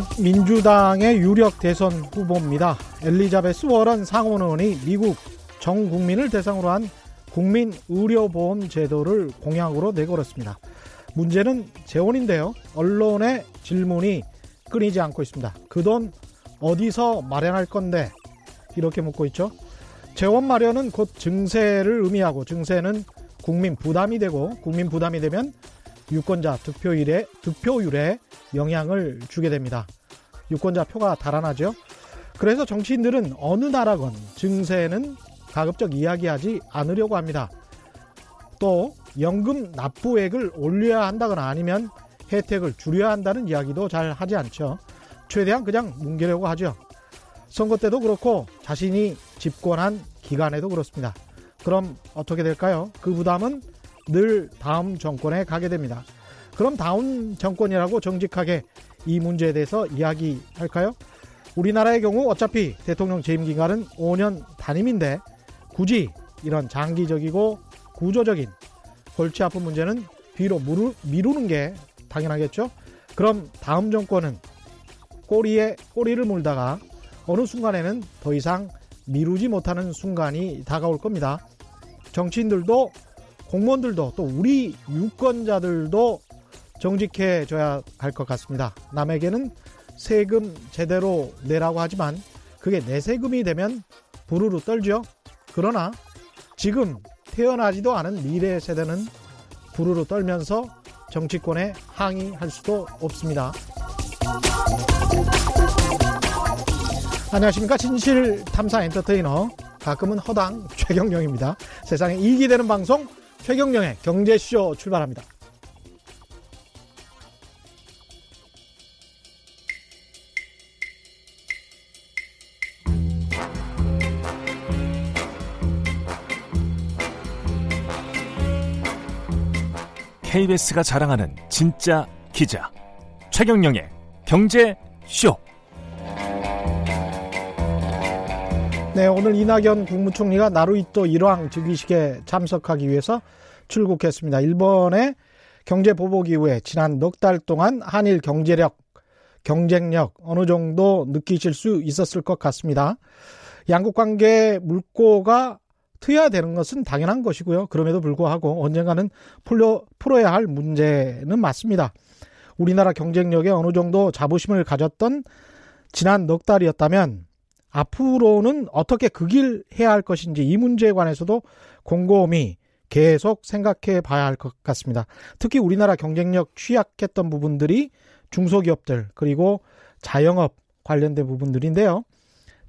미국 민주당의 유력 대선 후보입니다. 엘리자베스 워런 상원 의원이 미국 전 국민을 대상으로 한 국민 의료보험 제도를 공약으로 내걸었습니다. 문제는 재원인데요. 언론의 질문이 끊이지 않고 있습니다. 그 돈 어디서 마련할 건데 이렇게 묻고 있죠. 재원 마련은 곧 증세를 의미하고 증세는 국민 부담이 되고 국민 부담이 되면 유권자 득표율에 득표율에 영향을 주게 됩니다. 유권자 표가 달아나죠. 그래서 정치인들은 어느 나라건 증세는 가급적 이야기하지 않으려고 합니다. 또 연금 납부액을 올려야 한다거나 아니면 혜택을 줄여야 한다는 이야기도 잘 하지 않죠. 최대한 그냥 뭉개려고 하죠. 선거 때도 그렇고 자신이 집권한 기간에도 그렇습니다. 그럼 어떻게 될까요? 그 부담은 늘 다음 정권에 가게 됩니다. 그럼 다음 정권이라고 정직하게 이 문제에 대해서 이야기할까요? 우리나라의 경우 어차피 대통령 재임 기간은 5년 단임인데 굳이 이런 장기적이고 구조적인 골치 아픈 문제는 뒤로 무르, 미루는 게 당연하겠죠. 그럼 다음 정권은 꼬리에 꼬리를 물다가 어느 순간에는 더 이상 미루지 못하는 순간이 다가올 겁니다. 정치인들도 공무원들도 또 우리 유권자들도 정직해져야 할 것 같습니다. 남에게는 세금 제대로 내라고 하지만 그게 내 세금이 되면 부르르 떨죠. 그러나 지금 태어나지도 않은 미래 세대는 부르르 떨면서 정치권에 항의할 수도 없습니다. 안녕하십니까. 진실 탐사 엔터테이너 가끔은 허당 최경령입니다. 세상에 이익이 되는 방송 최경령의 경제쇼 출발합니다. KBS가 자랑하는 진짜 기자 최경령의 경제쇼 네, 오늘 이낙연 국무총리가 나루이토 일왕 즉위식에 참석하기 위해서 출국했습니다. 일본의 경제 보복 이후에 지난 넉 달 동안 한일 경제력, 경쟁력 어느 정도 느끼실 수 있었을 것 같습니다. 양국 관계 물꼬가 트여야 되는 것은 당연한 것이고요. 그럼에도 불구하고 언젠가는 풀려, 풀어야 할 문제는 맞습니다. 우리나라 경쟁력에 어느 정도 자부심을 가졌던 지난 넉 달이었다면 앞으로는 어떻게 그길 해야 할 것인지 이 문제에 관해서도 곰곰이 계속 생각해 봐야 할 것 같습니다. 특히 우리나라 경쟁력 취약했던 부분들이 중소기업들 그리고 자영업 관련된 부분들인데요.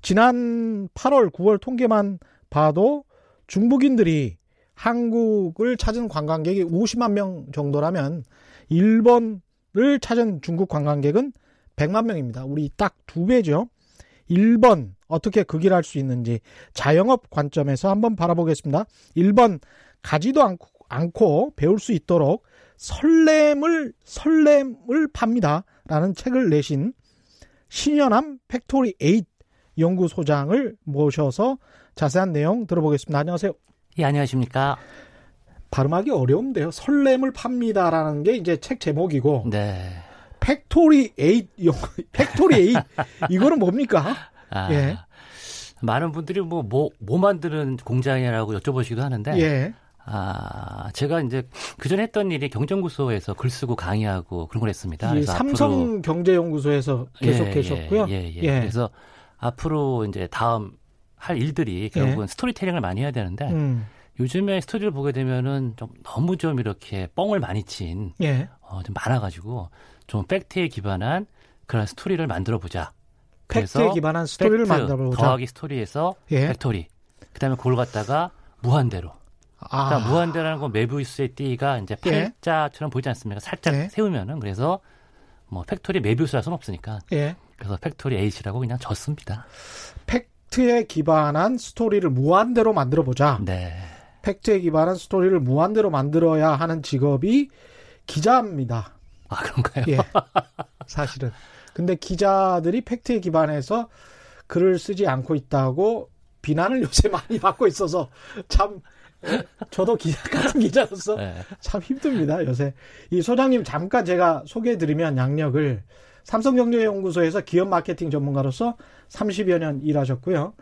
지난 8월, 9월 통계만 봐도 중국인들이 한국을 찾은 관광객이 50만 명 정도라면 일본을 찾은 중국 관광객은 100만 명입니다. 우리 딱 두 배죠. 1번 어떻게 극일 할 수 있는지 자영업 관점에서 한번 바라보겠습니다. 1번 가지도 않고, 않고 배울 수 있도록 설렘을 설렘을 팝니다. 라는 책을 내신 신현암 팩토리 8 연구소장을 모셔서 자세한 내용 들어보겠습니다. 안녕하세요. 예, 안녕하십니까. 발음하기 어려운데요. 설렘을 팝니다라는 게 이제 책 제목이고. 네. 팩토리 8, 팩토리 8. 이거는 뭡니까? 아, 예. 많은 분들이 뭐, 뭐, 뭐 만드는 공장이라고 여쭤보시기도 하는데. 예. 아, 제가 이제 그전에 했던 일이 경제연구소에서 글 쓰고 강의하고 그런 걸 했습니다. 예, 삼성 경제연구소에서 계속 예, 계셨고요. 예, 예, 예. 그래서 앞으로 이제 다음 할 일들이 결국은 스토리텔링을 많이 해야 되는데 음. 요즘에 스토리를 보게 되면은 좀 너무 좀 이렇게 뻥을 많이 친 예. 어, 좀 많아가지고 좀 팩트에 기반한 그런 스토리를 만들어 보자. 팩트에 기반한 스토리를 만들어 보자. 더하기 스토리에서 예. 팩토리. 그다음에 그걸 갖다가 무한대로. 아. 그러니까 무한대라는 건 메비우스의 띠가 이제 예. 팔자처럼 보이지 않습니까? 살짝 예. 세우면은 그래서 뭐 Factory 뫼비우스랄 수는 없으니까. 예. 그래서 Factory 에잇이라고 그냥 지었습니다. 팩트에 기반한 스토리를 무한대로 만들어 보자. 네. 팩트에 기반한 스토리를 무한대로 만들어야 하는 직업이 기자입니다. 아 그런가요? 예. 사실은. 근데 기자들이 팩트에 기반해서 글을 쓰지 않고 있다고 비난을 요새 많이 받고 있어서 참 예, 저도 기자 같은 기자로서 네. 참 힘듭니다 요새 이 소장님 잠깐 제가 소개해드리면 약력을 삼성경제연구소에서 기업 마케팅 전문가로서 30여 년 일하셨고요.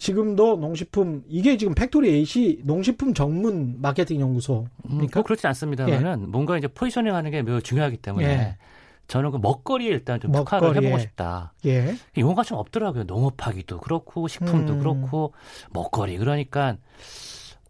지금도 농식품 이게 지금 Factory 에잇이 농식품 전문 마케팅 연구소입니까? 음, 뭐 그렇지 않습니다만은 예. 뭔가 이제 포지셔닝하는 게 매우 중요하기 때문에 예. 저는 그 먹거리에 일단 좀 특화를 해보고 싶다. 예. 용어가 좀 없더라고요. 농업하기도 그렇고 식품도 음. 그렇고 먹거리 그러니까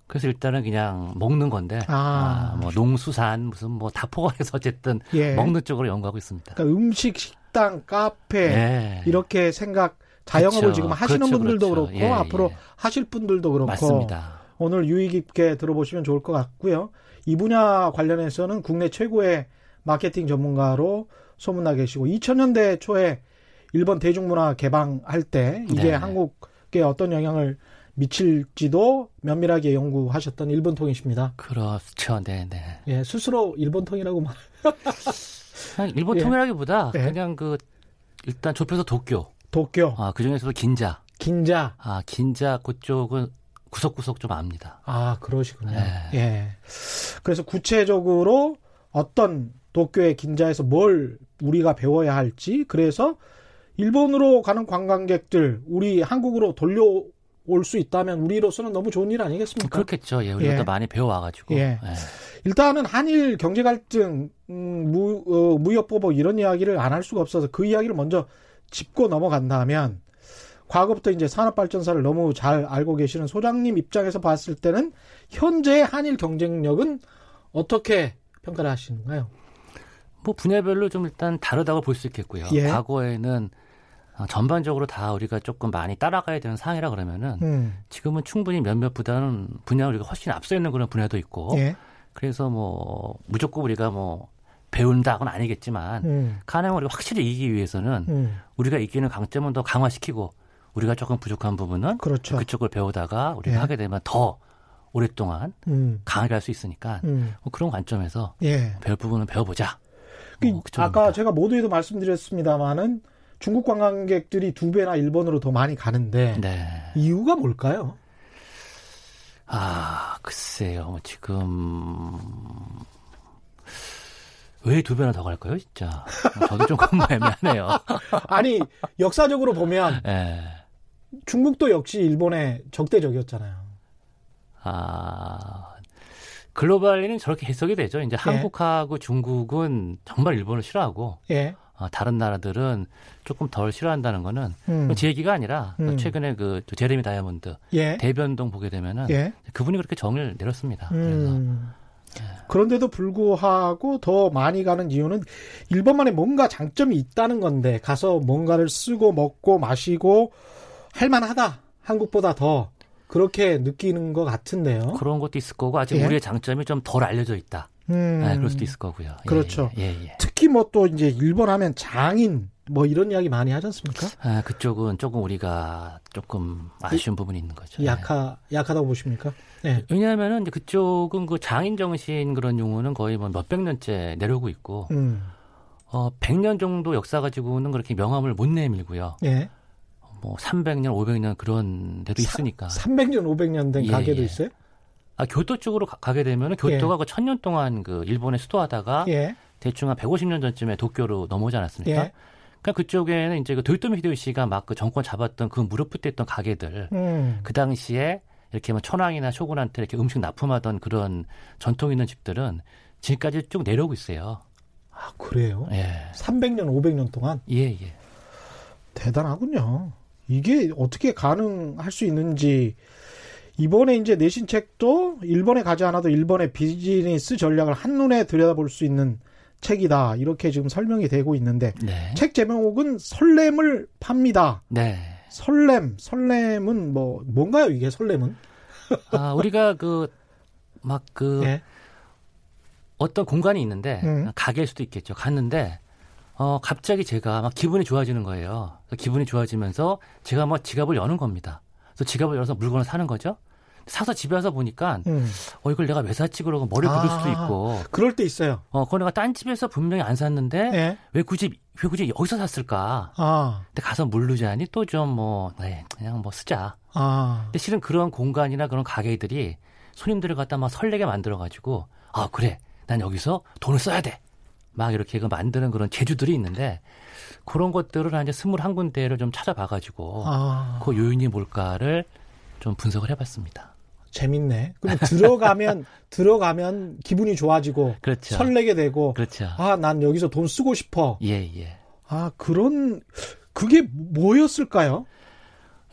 그래서 일단은 그냥 먹는 건데 아. 아, 뭐 농수산 무슨 뭐 다 포괄해서 어쨌든 예. 먹는 쪽으로 연구하고 있습니다. 그러니까 음식, 식당, 카페 예. 이렇게 생각 자영업을 그렇죠. 지금 하시는 그렇죠, 분들도 그렇죠. 그렇고 예, 앞으로 예. 하실 분들도 그렇고 맞습니다. 오늘 유의 깊게 들어보시면 좋을 것 같고요. 이 분야 관련해서는 국내 최고의 마케팅 전문가로 소문나 계시고 2000년대 초에 일본 대중문화 개방할 때 이게 네. 한국에 어떤 영향을 미칠지도 면밀하게 연구하셨던 일본 통이십니다. 그렇죠, 네, 네. 예, 스스로 일본 통이라고 말. 일본 통이라기보다 예. 그냥 그 일단 좁혀서 도쿄. 도쿄. 아, 그 중에서도 긴자. 긴자. 아, 긴자 그쪽은 구석구석 좀 압니다. 아, 그러시군요. 네. 예. 그래서 구체적으로 어떤 도쿄의 긴자에서 뭘 우리가 배워야 할지, 그래서 일본으로 가는 관광객들, 우리 한국으로 돌려 올수 있다면 우리로서는 너무 좋은 일 아니겠습니까? 그렇겠죠. 예, 우리가 예. 또 많이 배워와가지고. 예. 예. 일단은 한일 경제 갈등, 음, 무, 어, 무역 보복 이런 이야기를 안 할 수가 없어서 그 이야기를 먼저 짚고 넘어간다면 과거부터 이제 산업발전사를 너무 잘 알고 계시는 소장님 입장에서 봤을 때는 현재 한일 경쟁력은 어떻게 평가를 하시는가요? 뭐 분야별로 좀 일단 다르다고 볼 수 있겠고요. 예. 과거에는 어, 전반적으로 다 우리가 조금 많이 따라가야 되는 상황이라 그러면은 음. 지금은 충분히 몇몇 부다는 분야 우리가 훨씬 앞서 있는 그런 분야도 있고 예. 그래서 뭐 무조건 우리가 뭐 배운다고는 아니겠지만 음. 가능한 우리가 확실히 이기기 위해서는 음. 우리가 이기는 강점은 더 강화시키고 우리가 조금 부족한 부분은 그렇죠. 그쪽을 배우다가 우리가 예. 하게 되면 더 오랫동안 음. 강하게 할 수 있으니까 음. 뭐 그런 관점에서 예. 배울 부분은 배워보자. 그, 뭐 아까 제가 모두에도 말씀드렸습니다마는 중국 관광객들이 두 배나 일본으로 더 많이 가는데 네. 이유가 뭘까요? 아 글쎄요 지금 왜 두 배나 더 갈까요 진짜 저도 조금 애매하네요. 아니 역사적으로 보면 네. 중국도 역시 일본의 적대적이었잖아요. 아 글로벌리는 저렇게 해석이 되죠. 이제 예. 한국하고 중국은 정말 일본을 싫어하고 예. 어, 다른 나라들은 조금 덜 싫어한다는 거는 음. 제 얘기가 아니라 음. 최근에 그 제레미 다이아몬드 예. 대변동 보게 되면은 예. 그분이 그렇게 정을 내렸습니다. 음. 그래서 예. 그런데도 불구하고 더 많이 가는 이유는 일본만의 뭔가 장점이 있다는 건데 가서 뭔가를 쓰고 먹고 마시고 할만하다 한국보다 더 그렇게 느끼는 것 같은데요. 그런 것도 있을 거고 아직 예. 우리의 장점이 좀 덜 알려져 있다. 음. 네, 그럴 수도 있을 거고요. 예, 그렇죠. 예, 예, 예. 특히 뭐 또 이제 일본 하면 장인 뭐 이런 이야기 많이 하지 않습니까? 아, 그쪽은 조금 우리가 조금 아쉬운 부분이 있는 거죠. 약하 약하다고 보십니까? 네. 왜냐하면은 그쪽은 그 장인 정신 그런 용어는 거의 뭐 몇백 년째 내려오고 있고, 음. 어, 100년 정도 역사 가지고는 그렇게 명함을 못 내밀고요. 예. 뭐 300년, 500년 그런 데도 있으니까. 300년, 500년 된 예, 가게도 예. 있어요? 아, 교토 쪽으로 가, 게 되면 교토가 예. 그 천년 동안 그 일본에 수도하다가 예. 대충 한 150년 전쯤에 도쿄로 넘어오지 않았습니까? 예. 그러니까 그쪽에는 이제 그 도요토미 히데요시가 막 그 정권 잡았던 그 무릎 붙어 있던 가게들 음. 그 당시에 이렇게 뭐 천황이나 쇼군한테 이렇게 음식 납품하던 그런 전통 있는 집들은 지금까지 쭉 내려오고 있어요. 아 그래요? 예. 300년, 500년 동안? 예, 예. 대단하군요. 이게 어떻게 가능할 수 있는지 이번에 이제 내신 책도 일본에 가지 않아도 일본의 비즈니스 전략을 한눈에 들여다볼 수 있는 책이다. 이렇게 지금 설명이 되고 있는데 네. 책 제목은 설렘을 팝니다. 네. 설렘, 설렘은 뭐 뭔가요? 이게 설렘은? 아, 우리가 그 막그 그 네. 어떤 공간이 있는데 음. 가게일 수도 있겠죠. 갔는데 어 갑자기 제가 막 기분이 좋아지는 거예요. 기분이 좋아지면서 제가 막 지갑을 여는 겁니다. 그래서 지갑을 열어서 물건을 사는 거죠. 사서 집에 와서 보니까 음. 어 이걸 내가 왜 샀지 그러고 머리 를 아, 부을 수도 있고 그럴 때 있어요. 어 그거 내가 딴 집에서 분명히 안 샀는데 네. 왜 굳이 왜 굳이 여기서 샀을까? 아. 근데 가서 물르자니 또 좀뭐 네, 그냥 뭐 쓰자. 아. 근데 실은 그런 공간이나 그런 가게들이 손님들을 갖다 막 설레게 만들어 가지고 아 그래 난 여기서 돈을 써야 돼. 막 이렇게 그 만드는 그런 재주들이 있는데 그런 것들을 한 이제 스물한 군데를 좀 찾아봐 가지고 아. 그 요인이 뭘까를 좀 분석을 해봤습니다. 재밌네. 그럼 들어가면 들어가면 기분이 좋아지고 그렇죠. 설레게 되고 그렇죠. 아, 난 여기서 돈 쓰고 싶어. 예, 예. 아, 그런 그게 뭐였을까요?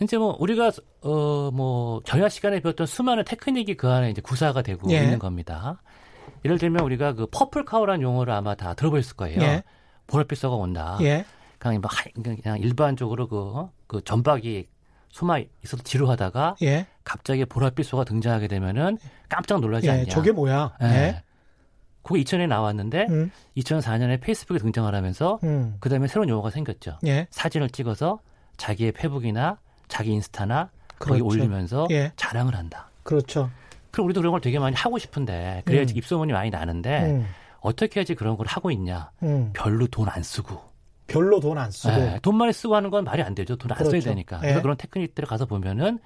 이제 뭐 우리가 어뭐 저녁 시간에 배웠던 수많은 테크닉이 그 안에 이제 구사가 되고 예. 있는 겁니다. 예를 들면 우리가 그 purple cow라는 용어를 아마 다 들어보셨을 거예요. 예. 보랏빛 소가 온다. 예. 그냥 뭐 그냥 일반적으로 그, 그 점박이 소만 있어도 지루하다가 예. 갑자기 보랏빛 소가 등장하게 되면은 깜짝 놀라지 예. 않냐. 저게 뭐야? 예. 예. 그게 2000년에 나왔는데 음. 2004년에 페이스북에 등장을 하면서 음. 그다음에 새로운 용어가 생겼죠. 예. 사진을 찍어서 자기의 페북이나 자기 인스타나 그렇죠. 거기 올리면서 예. 자랑을 한다. 그렇죠. 그럼 우리도 그런 걸 되게 많이 하고 싶은데 그래야지 음. 입소문이 많이 나는데 음. 어떻게 해야지 그런 걸 하고 있냐? 음. 별로 돈 안 쓰고. 별로 돈 안 쓰고. 네, 돈 많이 쓰고 하는 건 말이 안 되죠. 돈안 그렇죠. 써야 되니까. 예. 그래서 그런 테크닉들을 가서 보면은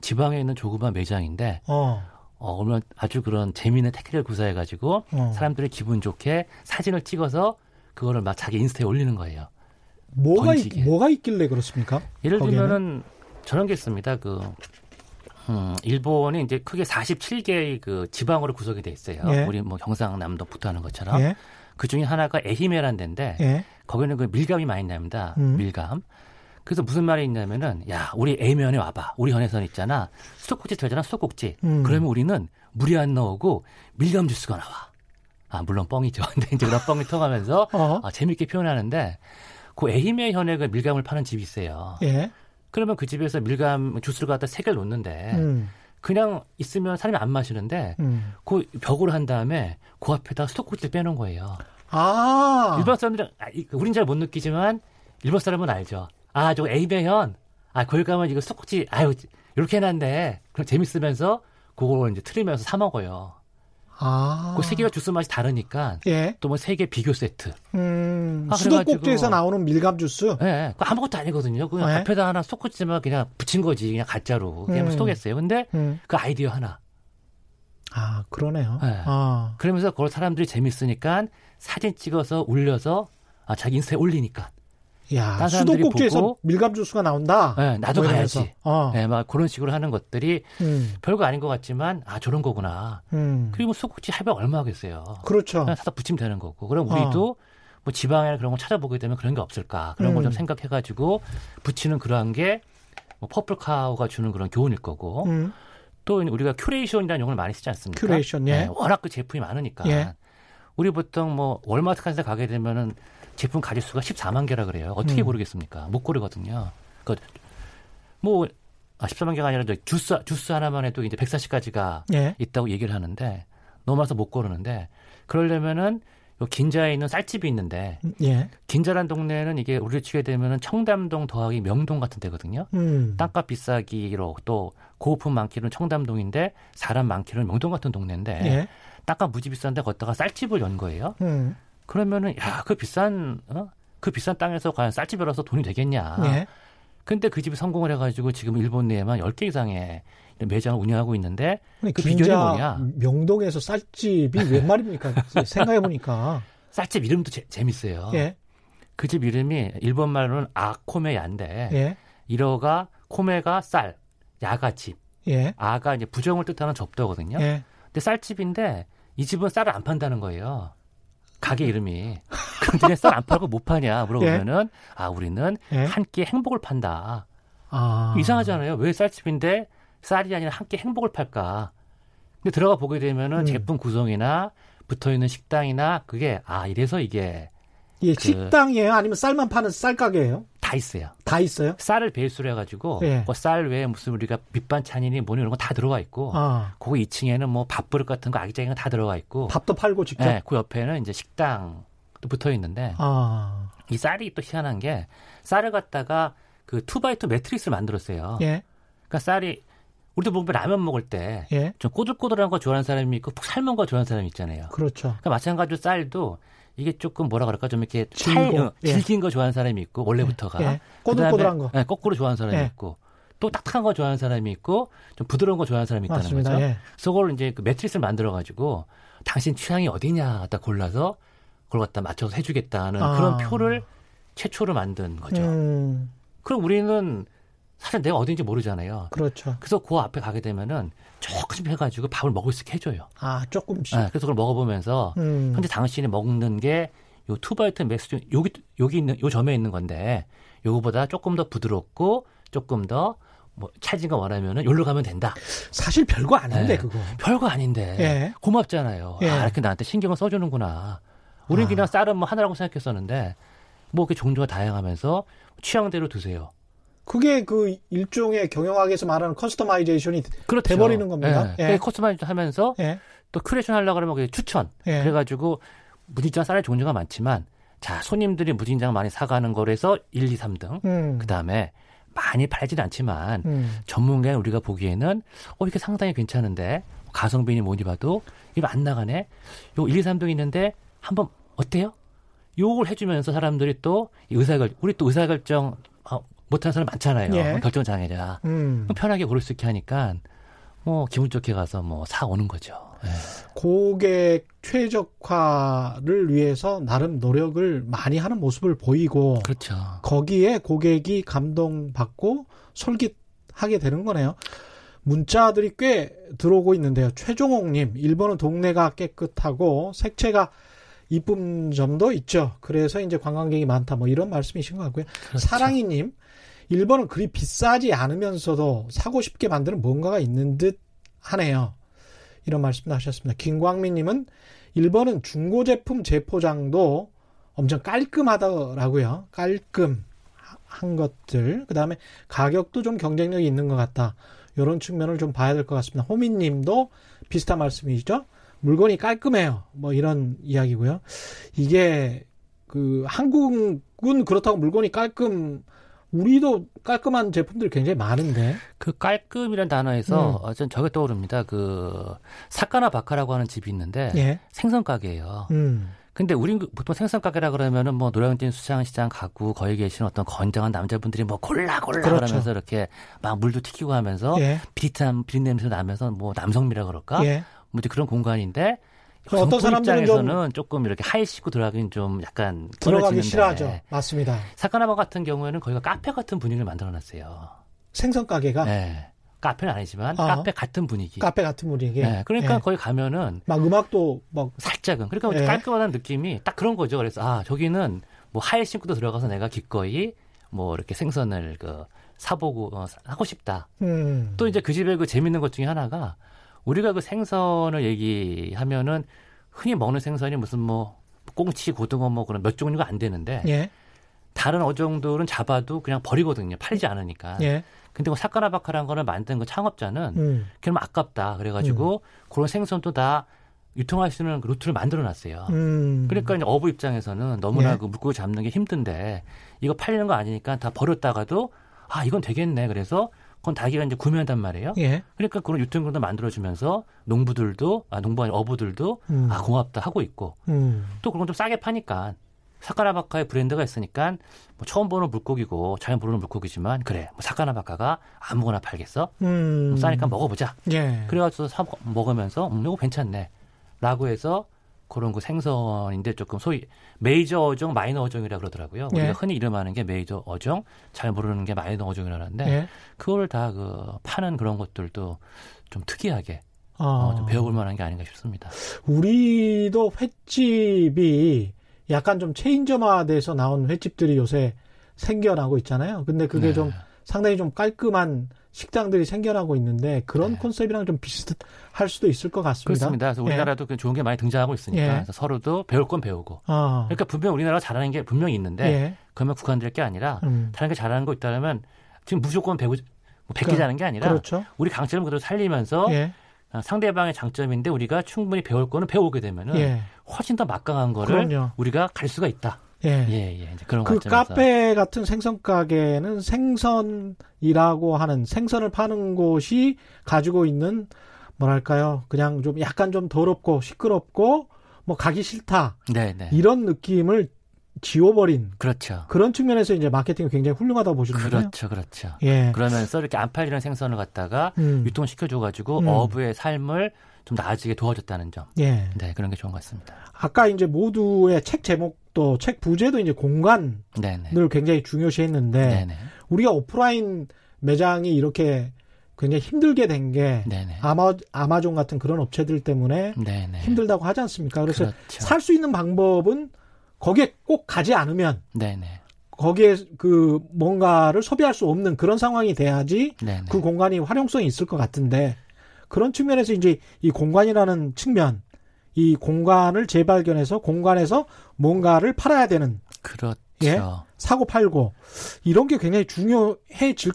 지방에 있는 조그만 매장인데 어. 어, 얼마나 아주 그런 재미있는 테크닉을 구사해 가지고 어. 사람들이 기분 좋게 사진을 찍어서 그거를 막 자기 인스타에 올리는 거예요. 뭐가 있, 뭐가 있길래 그렇습니까? 예를 들면은 저런 게 있습니다. 그 음, 일본이 이제 크게 47개의 그 지방으로 구성이 돼 있어요. 예. 우리 뭐 경상남도 부터 하는 것처럼. 예. 그 중에 하나가 에히메란 데인데 예. 거기는 그 밀감이 많이 납니다. 음. 밀감. 그래서 무슨 말이 있냐면은 야 우리 A면에 와봐. 우리 현에선 있잖아. 수도꼭지 들잖아 수도꼭지. 음. 그러면 우리는 물이 안 나오고 밀감 주스가 나와. 아 물론 뻥이죠. 근데 이제 그런 뻥이 통하면서 어. 아, 재밌게 표현하는데 그 에히메 현에 그 밀감을 파는 집이 있어요. 예. 그러면 그 집에서 밀감 주스를 갖다 세 개를 놓는데 음. 그냥 있으면 사람이 안 마시는데 음. 그 벽으로 한 다음에 그 앞에다 스토코치를 빼놓은 거예요. 아. 일반 사람들은 아, 우린 잘 못 느끼지만 일본 사람은 알죠. 아, 저 에이베현. 아, 거기 가면 이거 스토코치 아유 이렇게 해놨는데 그럼 재밌으면서 그걸 이제 틀리면서 사 먹어요. 아. 그세 개가 주스 맛이 다르니까 예. 또뭐 세 개 비교 세트. 음, 아, 수도꼭지에서 나오는 밀감 주스. 예, 네, 그 아무것도 아니거든요. 그냥 예. 앞에다 하나 스토코치만 그냥 붙인 거지, 그냥 가짜로 그냥 음. 스톡했어요. 근데 음. 그 아이디어 하나. 아, 그러네요. 네. 아. 그러면서 그걸 사람들이 재밌으니까 사진 찍어서 올려서 아, 자기 인스타에 올리니까. 야, 수도꼭지에서 밀감 주스가 나온다. 네, 나도 뭐 가야지. 어. 네, 막 그런 식으로 하는 것들이 음. 별거 아닌 것 같지만 아 저런 거구나. 음. 그리고 수도꼭지 해봐야 얼마 하겠어요. 그렇죠. 사다 붙이면 되는 거고. 그럼 우리도 어. 뭐 지방에 그런 거 찾아보게 되면 그런 게 없을까 그런 음. 걸좀 생각해가지고 붙이는 그러한 게 뭐 purple cow가 주는 그런 교훈일 거고. 음. 또 우리가 큐레이션이라는 용어를 많이 쓰지 않습니까? 큐레이션, 예. 네, 워낙 그 제품이 많으니까. 예. 우리 보통 뭐 월마트 같은 데 가게 되면은 제품 가짓수가 14만 개라 그래요. 어떻게 음. 모르겠습니까? 못 고르거든요. 그, 뭐, 아, 14만 개가 아니라 주스, 주스 하나만 해도 이제 140가지가 예. 있다고 얘기를 하는데 많아서 못 고르는데 그러려면은 요 긴자에 있는 쌀집이 있는데 예. 긴자란 동네는 이게 우리를 치게 되면은 청담동 더하기 명동 같은 데거든요. 음. 땅값 비싸기로 또 고급 많기는 청담동인데 사람 많기는 명동 같은 동네인데 예. 땅값 무지 비싼데 걷다가 쌀집을 연 거예요. 음. 그러면은 야 그 비싼 어? 그 비싼 땅에서 과연 쌀집 열어서 돈이 되겠냐. 예. 근데 그 집이 성공을 해가지고 지금 일본 내에만 10개 이상의 매장을 운영하고 있는데 그 비결이 뭐냐? 명동에서 쌀집이 웬 말입니까? 생각해 보니까 쌀집 이름도 제, 재밌어요. 예. 그 집 이름이 일본 말로는 아코메야인데 예. 이러가 코메가 쌀, 야가 집, 예. 아가 이제 부정을 뜻하는 접도거든요. 예. 근데 쌀집인데 이 집은 쌀을 안 판다는 거예요. 가게 이름이. 근데 쌀안 팔고 못 파냐 물어보면은 예? 아 우리는 예? 한끼 행복을 판다. 아. 이상하잖아요. 왜 쌀집인데 쌀이 아니라 한 끼 행복을 팔까? 근데 들어가 보게 되면은 음. 제품 구성이나 붙어 있는 식당이나 그게 아 이래서 이게 예, 그 식당이에요? 아니면 쌀만 파는 쌀 가게예요? 다 있어요. 다 있어요? 쌀을 베이스로 해가지고 예. 뭐쌀 외에 무슨 우리가 밑반찬이니 뭐니 이런 거 다 들어가 있고 아. 그 2층에는 뭐 밥그릇 같은 거 아기자기가 다 들어가 있고 밥도 팔고 직접. 네, 그 옆에는 이제 식당도 붙어 있는데 아. 이 쌀이 또 희한한 게 쌀을 갖다가 그 two by two matrix를 만들었어요. 예. 그러니까 쌀이 우리도 보면 라면 먹을 때좀 예. 꼬들꼬들한 거 좋아하는 사람이 있고 푹 삶은 거 좋아하는 사람이 있잖아요. 그렇죠. 그러니까 마찬가지로 쌀도 이게 조금 뭐라 그럴까 좀 이렇게 질긴, 어, 예. 질긴 거 좋아하는 사람이 있고 원래부터가 예. 꼬들꼬들한 거, 네, 거꾸로 좋아하는 사람이 예. 있고 또 딱딱한 거 좋아하는 사람이 있고 좀 부드러운 거 좋아하는 사람이 있다는 맞습니다. 거죠. 예. 그래서 그걸 이제 그 matrix를 만들어 가지고 당신 취향이 어디냐 갖다 골라서 그걸 갖다 맞춰서 해주겠다는 아. 그런 표를 최초로 만든 거죠. 음. 그럼 우리는 사실 내가 어딘지 모르잖아요. 그렇죠. 그래서 그 앞에 가게 되면은 조금씩 해가지고 밥을 먹을 수 있게 해줘요. 아, 조금씩. 네, 그래서 그걸 먹어보면서 음. 현재 당신이 먹는 게 요 two by two matrix 중 여기 여기 있는 요 점에 있는 건데 요거보다 조금 더 부드럽고 조금 더뭐 찰진가 원하면은 여기로 가면 된다. 사실 별거 아닌데 네. 그거. 별거 아닌데. 예. 고맙잖아요. 예. 아, 이렇게 나한테 신경을 써주는구나. 우리는 아. 그냥 쌀은 뭐 하나라고 생각했었는데 뭐 이렇게 종류가 다양하면서 취향대로 드세요. 그게 그 일종의 경영학에서 말하는 customization이 그렇죠. 돼버리는 겁니다. 예. 예. customization 하면서 예. 또 큐레이션 하려고 그러면 그게 추천. 예. 그래가지고 무진장 쌀의 종류가 많지만 자 손님들이 무진장 많이 사가는 거에서 1, 2, 3등. 음. 그 다음에 많이 팔진 않지만 음. 전문가에 우리가 보기에는 어 이게 상당히 괜찮은데 가성비니 뭐니 봐도 이거 안 나가네. 요 1, 2, 3등 있는데 한번 어때요? 요걸 해주면서 사람들이 또 의사결 우리 또 의사결정 어, 못하는 사람 많잖아요. 예. 결정 장애자. 음. 편하게 고를 수 있게 하니까 뭐 기분 좋게 가서 뭐 사 오는 거죠. 예. 고객 최적화를 위해서 나름 노력을 많이 하는 모습을 보이고 그렇죠. 거기에 고객이 감동받고 솔깃하게 되는 거네요. 문자들이 꽤 들어오고 있는데요. 최종옥님, 일본은 동네가 깨끗하고 색채가 이쁜 점도 있죠. 그래서 이제 관광객이 많다. 뭐 이런 말씀이신 것 같고요. 그렇죠. 사랑이님, 일본은 그리 비싸지 않으면서도 사고 싶게 만드는 뭔가가 있는 듯 하네요. 이런 말씀도 하셨습니다. 김광민님은 일본은 중고 제품 재포장도 엄청 깔끔하더라고요. 깔끔 한 것들. 그 다음에 가격도 좀 경쟁력이 있는 것 같다. 이런 측면을 좀 봐야 될 것 같습니다. 호민님도 비슷한 말씀이시죠? 물건이 깔끔해요. 뭐 이런 이야기고요. 이게 그 한국은 그렇다고 물건이 깔끔 우리도 깔끔한 제품들이 굉장히 많은데. 그 깔끔이라는 단어에서 음. 전 저게 떠오릅니다. 그 사카나 바카라고 하는 집이 있는데 예. 생선 가게예요. 음. 근데 우린 그 보통 생선 가게라 그러면은 뭐 노량진 수장 시장 가고 거기 계시는 어떤 건장한 남자분들이 뭐 골라 골라 그렇죠. 그러면서 이렇게 막 물도 튀기고 하면서 예. 비릿한 비릿 냄새 나면서 뭐 남성미라 그럴까? 예. 뭐 이제 그런 공간인데 어떤 사람들은 입장에서는 조금 이렇게 하이 씻고 들어가긴 좀 약간 들어가기 싫어하죠. 맞습니다. 사카나바 같은 경우에는 거기가 카페 같은 분위기를 만들어놨어요. 생선 가게가. 네. 카페는 아니지만 아, 카페 같은 분위기. 카페 같은 분위기. 네, 그러니까 네. 거기 가면은 막 음악도 막 살짝은 그러니까 네. 깔끔한 느낌이 딱 그런 거죠. 그래서 아 저기는 뭐 하이 신고도 들어가서 내가 기꺼이 뭐 이렇게 생선을 그 사보고 어, 하고 싶다. 음. 또 이제 그 집에 그 재밌는 것 중에 하나가 우리가 그 생선을 얘기하면은 흔히 먹는 생선이 무슨 뭐 꽁치, 고등어 뭐 그런 몇 종류가 안 되는데 예. 다른 어종들은 잡아도 그냥 버리거든요. 팔지 않으니까. 예. 근데 뭐 사카나바카라는 거를 만든 그 창업자는 음. 그럼 아깝다. 그래가지고 음. 그런 생선도 다 유통할 수 있는 그 루트를 만들어 놨어요. 음. 그러니까 이제 어부 입장에서는 너무나 예. 그 물고기 잡는 게 힘든데 이거 팔리는 거 아니니까 다 버렸다가도 아, 이건 되겠네. 그래서 그건 닭이가 이제 구매한단 말이에요. 예. 그러니까 그런 유통구도 만들어주면서 농부들도 아 농부 아니 어부들도 음. 아 고맙다 하고 있고 음. 또 그런 건 좀 싸게 파니까 사카나바카의 브랜드가 있으니까 뭐 처음 보는 물고기고 잘 모르는 물고기지만 그래 뭐 사카나바카가 아무거나 팔겠어 음. 뭐 싸니까 먹어보자. 예. 그래가지고 사 먹으면서 음 이거 괜찮네 라고 해서 그런 그 생선인데 조금 소위 메이저 어종, 마이너 어종이라 그러더라고요. 우리가 예. 흔히 이름하는 게 메이저 어종, 잘 모르는 게 마이너 어종이라는데 예. 그걸 다 그 파는 그런 것들도 좀 특이하게 아. 어, 좀 배워볼 만한 게 아닌가 싶습니다. 우리도 횟집이 약간 좀 체인점화돼서 나온 횟집들이 요새 생겨나고 있잖아요. 근데 그게 네. 좀 상당히 좀 깔끔한 식당들이 생겨나고 있는데 그런 네. 컨셉이랑 좀 비슷할 수도 있을 것 같습니다. 그렇습니다. 그래서 우리나라도 예. 좋은 게 많이 등장하고 있으니까 예. 서로도 배울 건 배우고. 아. 그러니까 분명 우리나라가 잘하는 게 분명히 있는데 예. 그러면 국한될 게 아니라 음. 다른 게 잘하는 거 있다면 지금 무조건 배우 뭐 베끼자는 게 아니라 그렇죠. 우리 강점을 그대로 살리면서 예. 상대방의 장점인데 우리가 충분히 배울 거는 배우게 되면은 예. 훨씬 더 막강한 거를 그럼요. 우리가 갈 수가 있다. 예. 예, 예. 그런 그 카페 같은 생선 가게는 생선이라고 하는 생선을 파는 곳이 가지고 있는 뭐랄까요? 그냥 좀 약간 좀 더럽고 시끄럽고 뭐 가기 싫다. 네, 네. 이런 느낌을 지워버린 그렇죠. 그런 측면에서 이제 마케팅이 굉장히 훌륭하다고 보시는 거예요. 그렇죠, 그렇죠. 예. 그러면서 이렇게 안 팔리는 생선을 갖다가 음. 유통시켜 줘가지고 음. 어부의 삶을 좀 나아지게 도와줬다는 점. 예. 네, 그런 게 좋은 것 같습니다. 아까 이제 모두의 책 제목 도책 부제도 이제 공간을 네네. 굉장히 중요시했는데 네네. 우리가 오프라인 매장이 이렇게 굉장히 힘들게 된 게 아마 아마존 같은 그런 업체들 때문에 네네. 힘들다고 하지 않습니까? 그래서 그렇죠. 살수 있는 방법은 거기에 꼭 가지 않으면. 거기에 그 뭔가를 소비할 수 없는 그런 상황이 돼야지. 그 공간이 활용성이 있을 것 같은데 그런 측면에서 이제 이 공간이라는 측면 이 공간을 재발견해서 공간에서 뭔가를 팔아야 되는 그렇죠. 예? 사고 팔고 이런 게 굉장히 중요해질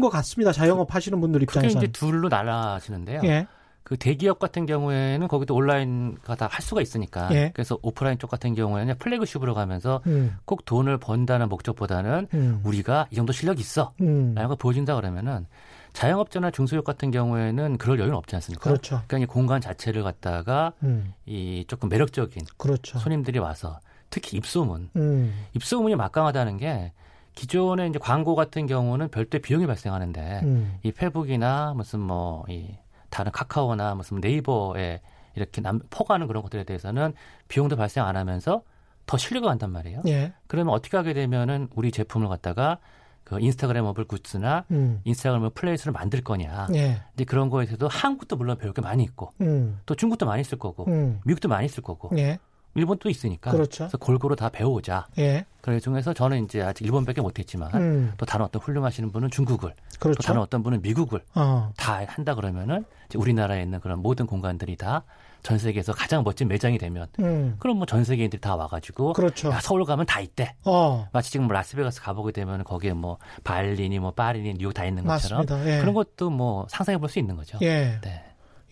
것 같습니다. 자영업 하시는 분들 입장에서 이제 둘로 나눠지는데요. 예. 그 대기업 같은 경우에는 거기도 온라인가 다 할 수가 있으니까 예. 그래서 오프라인 쪽 같은 경우에는 플래그십으로 가면서 음. 꼭 돈을 번다는 목적보다는 음. 우리가 이 정도 실력 있어 음. 라는 걸 보여준다 그러면은 자영업자나 중소기업 같은 경우에는 그럴 여유는 없지 않습니까? 그렇죠. 그러니까 이 공간 자체를 갖다가 음. 이 조금 매력적인 그렇죠. 손님들이 와서 특히 입소문, 음. 입소문이 막강하다는 게 기존의 이제 광고 같은 경우는 별도의 비용이 발생하는데 음. 이 페북이나 무슨 뭐이 다른 카카오나 무슨 네이버에 이렇게 남, 포가하는 그런 것들에 대해서는 비용도 발생 안 하면서 더 신뢰가 간단 말이에요. 예. 그러면 어떻게 하게 되면은 우리 제품을 갖다가 그 인스타그램 어블 굿즈나 음. 인스타그램 어 플레이스를 만들 거냐. 예. 이제 그런 거에서도 한국도 물론 배울 게 많이 있고 음. 또 중국도 많이 있을 거고 음. 미국도 많이 있을 거고 예. 일본도 있으니까 그렇죠. 그래서 골고루 다 배워오자. 예. 그래 중에서 저는 이제 아직 일본밖에 못했지만 음. 또 다른 어떤 훌륭하시는 분은 중국을 그렇죠. 또 다른 어떤 분은 미국을 어. 다 한다 그러면은 우리나라에 있는 그런 모든 공간들이 다 전 세계에서 가장 멋진 매장이 되면 음. 그럼 뭐 전 세계인들이 다 와가지고 그렇죠. 야, 서울 가면 다 있대. 어. 마치 지금 뭐 라스베가스 가보게 되면 거기에 뭐 발린이 뭐 파리니 뉴욕 다 있는 것처럼 예. 그런 것도 뭐 상상해 볼 수 있는 거죠. 예. 네.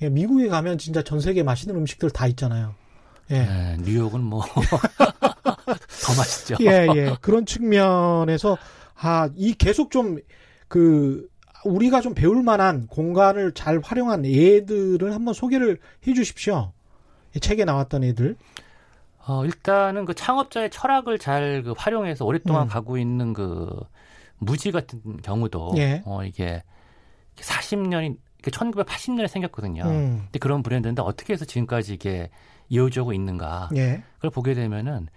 예, 미국에 가면 진짜 전 세계 맛있는 음식들 다 있잖아요. 예. 네, 뉴욕은 뭐 더 맛있죠. 예, 예. 그런 측면에서 아, 이 계속 좀 그 우리가 좀 배울 만한 공간을 잘 활용한 예들을 한번 소개를 해 주십시오. 책에 나왔던 애들. 어, 일단은 그 창업자의 철학을 잘 그 활용해서 오랫동안 음. 가고 있는 그 무지 같은 경우도 예. 어, 이게 40년이 1980년에 생겼거든요. 음. 근데 그런 브랜드인데 어떻게 해서 지금까지 이게 이어지고 있는가. 예. 그걸 보게 되면은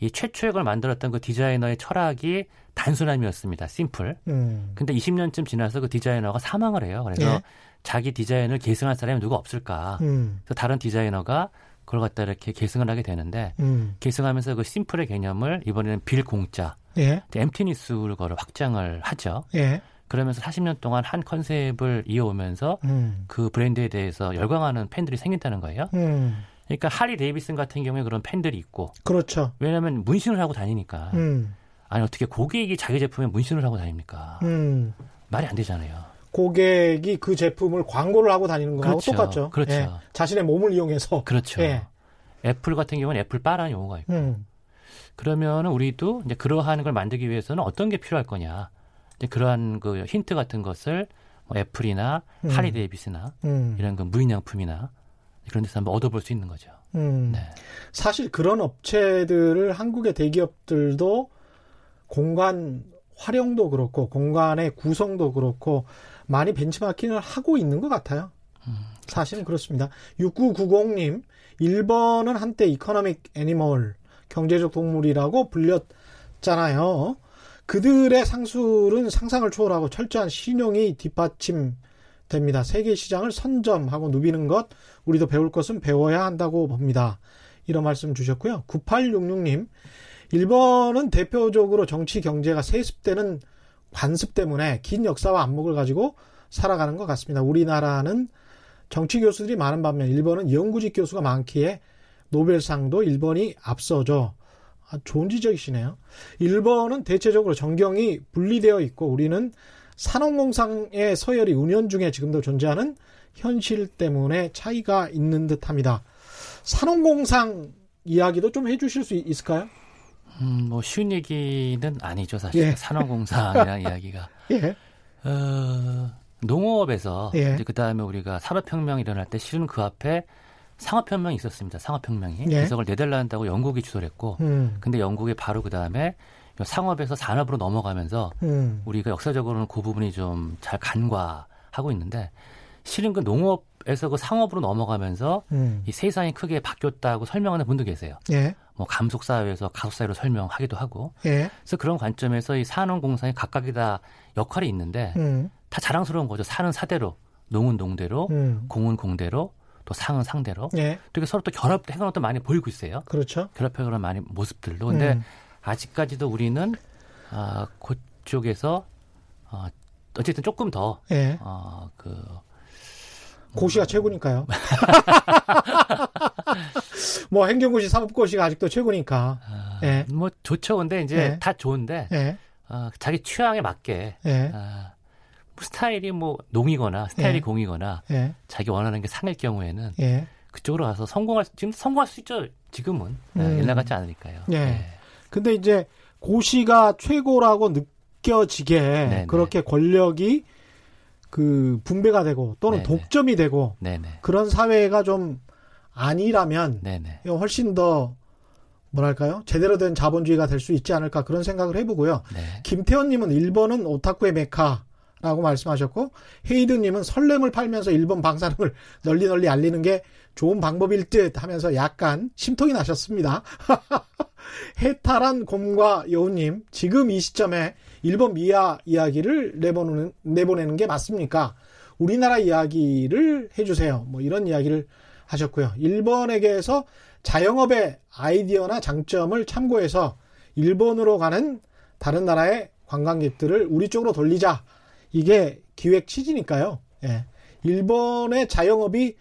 이 최초의 걸 만들었던 그 디자이너의 철학이 단순함이었습니다. 심플. 음. 근데 20년쯤 지나서 그 디자이너가 사망을 해요. 그래서 예. 자기 디자인을 계승할 사람이 누가 없을까. 음. 그래서 다른 디자이너가 그걸 갖다 이렇게 계승을 하게 되는데 음. 계승하면서 그 심플의 개념을 이번에는 빌 공짜, 예. 엠티니스를 걸어 확장을 하죠. 예. 그러면서 40년 동안 한 컨셉을 이어오면서 음. 그 브랜드에 대해서 열광하는 팬들이 생긴다는 거예요. 음. 그러니까 할리 데이비슨 같은 경우에 그런 팬들이 있고. 그렇죠. 왜냐하면 문신을 하고 다니니까. 음. 아니 어떻게 고객이 자기 제품에 문신을 하고 다닙니까? 음. 말이 안 되잖아요. 고객이 그 제품을 광고를 하고 다니는 거하고 그렇죠. 똑같죠. 그렇죠. 예. 자신의 몸을 이용해서. 그렇죠. 예. 애플 같은 경우는 애플빠라는 용어가 있고. 음. 그러면은 우리도 이제 그러한 걸 만들기 위해서는 어떤 게 필요할 거냐. 이제 그러한 그 힌트 같은 것을 뭐 애플이나 음. 하리 데이비스나 음. 이런 그 무인양품이나 그런 데서 한번 얻어볼 수 있는 거죠. 음. 네. 사실 그런 업체들을 한국의 대기업들도 공간 활용도 그렇고 공간의 구성도 그렇고 많이 벤치마킹을 하고 있는 것 같아요. 음, 사실은 그렇습니다. 6990님, 일본은 한때 이코노믹 애니멀, 경제적 동물이라고 불렸잖아요. 그들의 상술은 상상을 초월하고 철저한 신용이 뒷받침 됩니다. 세계 시장을 선점하고 누비는 것, 우리도 배울 것은 배워야 한다고 봅니다. 이런 말씀 주셨고요. 9866님, 일본은 대표적으로 정치 경제가 세습되는 관습 때문에 긴 역사와 안목을 가지고 살아가는 것 같습니다. 우리나라는 정치 교수들이 많은 반면 일본은 연구직 교수가 많기에 노벨상도 일본이 앞서죠. 아, 좋은 지적이시네요. 일본은 대체적으로 정경이 분리되어 있고 우리는 산업공상의 서열이 운연 중에 지금도 존재하는 현실 때문에 차이가 있는 듯 합니다. 산업공상 이야기도 좀 해주실 수 있을까요? 음, 뭐 쉬운 얘기는 아니죠 사실 예. 산업공상이라는 이야기가. 예. 어, 농업에서 예. 그 다음에 우리가 산업혁명이 일어날 때 실은 그 앞에 상업혁명이 있었습니다. 상업혁명이. 예. 그래서 그걸 내달라한다고 영국이 주도를 했고, 음. 근데 영국이 바로 그 다음에 상업에서 산업으로 넘어가면서 음. 우리가 역사적으로는 그 부분이 좀 잘 간과하고 있는데 실은 그 농업에서 그 상업으로 넘어가면서 음. 이 세상이 크게 바뀌었다고 설명하는 분도 계세요. 예. 뭐 감속 사회에서 가속 사회로 설명하기도 하고. 예. 그래서 그런 관점에서 이 산업 공사에 각각이 다 역할이 있는데 음. 다 자랑스러운 거죠. 산은 사대로, 농은 농대로, 음. 공은 공대로, 또 상은 상대로. 예. 또 서로 또 결합해가는 것도 많이 보이고 있어요. 그렇죠. 결합해가는 많이 모습들도. 근데 음. 아직까지도 우리는 아, 그쪽에서 어, 어쨌든 조금 더 예. 어, 그 고시가 최고니까요. 뭐 행정고시, 사법고시가 아직도 최고니까. 아, 예. 뭐 좋죠. 근데 이제 예. 다 좋은데 예. 어, 자기 취향에 맞게 예. 어, 스타일이 뭐 농이거나 스타일이 예. 공이거나 예. 자기 원하는 게 상일 경우에는 그쪽으로 가서 성공할 지금 성공할 수 있죠. 지금은 음. 옛날 같지 않으니까요. 예. 근데 이제 고시가 최고라고 느껴지게 네네. 그렇게 권력이 그 분배가 되고 또는 네네. 독점이 되고 네네. 그런 사회가 좀 아니라면 네네. 훨씬 더 뭐랄까요 제대로 된 자본주의가 될 수 있지 않을까 그런 생각을 해보고요. 네. 김태원님은 일본은 오타쿠의 메카 라고 말씀하셨고 헤이드님은 설렘을 팔면서 일본 방사능을 널리 널리 알리는 게 좋은 방법일 듯 하면서 약간 심통이 나셨습니다. 해탈한 곰과 여우님 지금 이 시점에 일본 미아 이야기를 내보내는, 내보내는 게 맞습니까? 우리나라 이야기를 해주세요. 뭐 이런 이야기를 하셨고요. 일본에게서 자영업의 아이디어나 장점을 참고해서 일본으로 가는 다른 나라의 관광객들을 우리 쪽으로 돌리자. 이게 기획 취지니까요. 예. 일본의 자영업이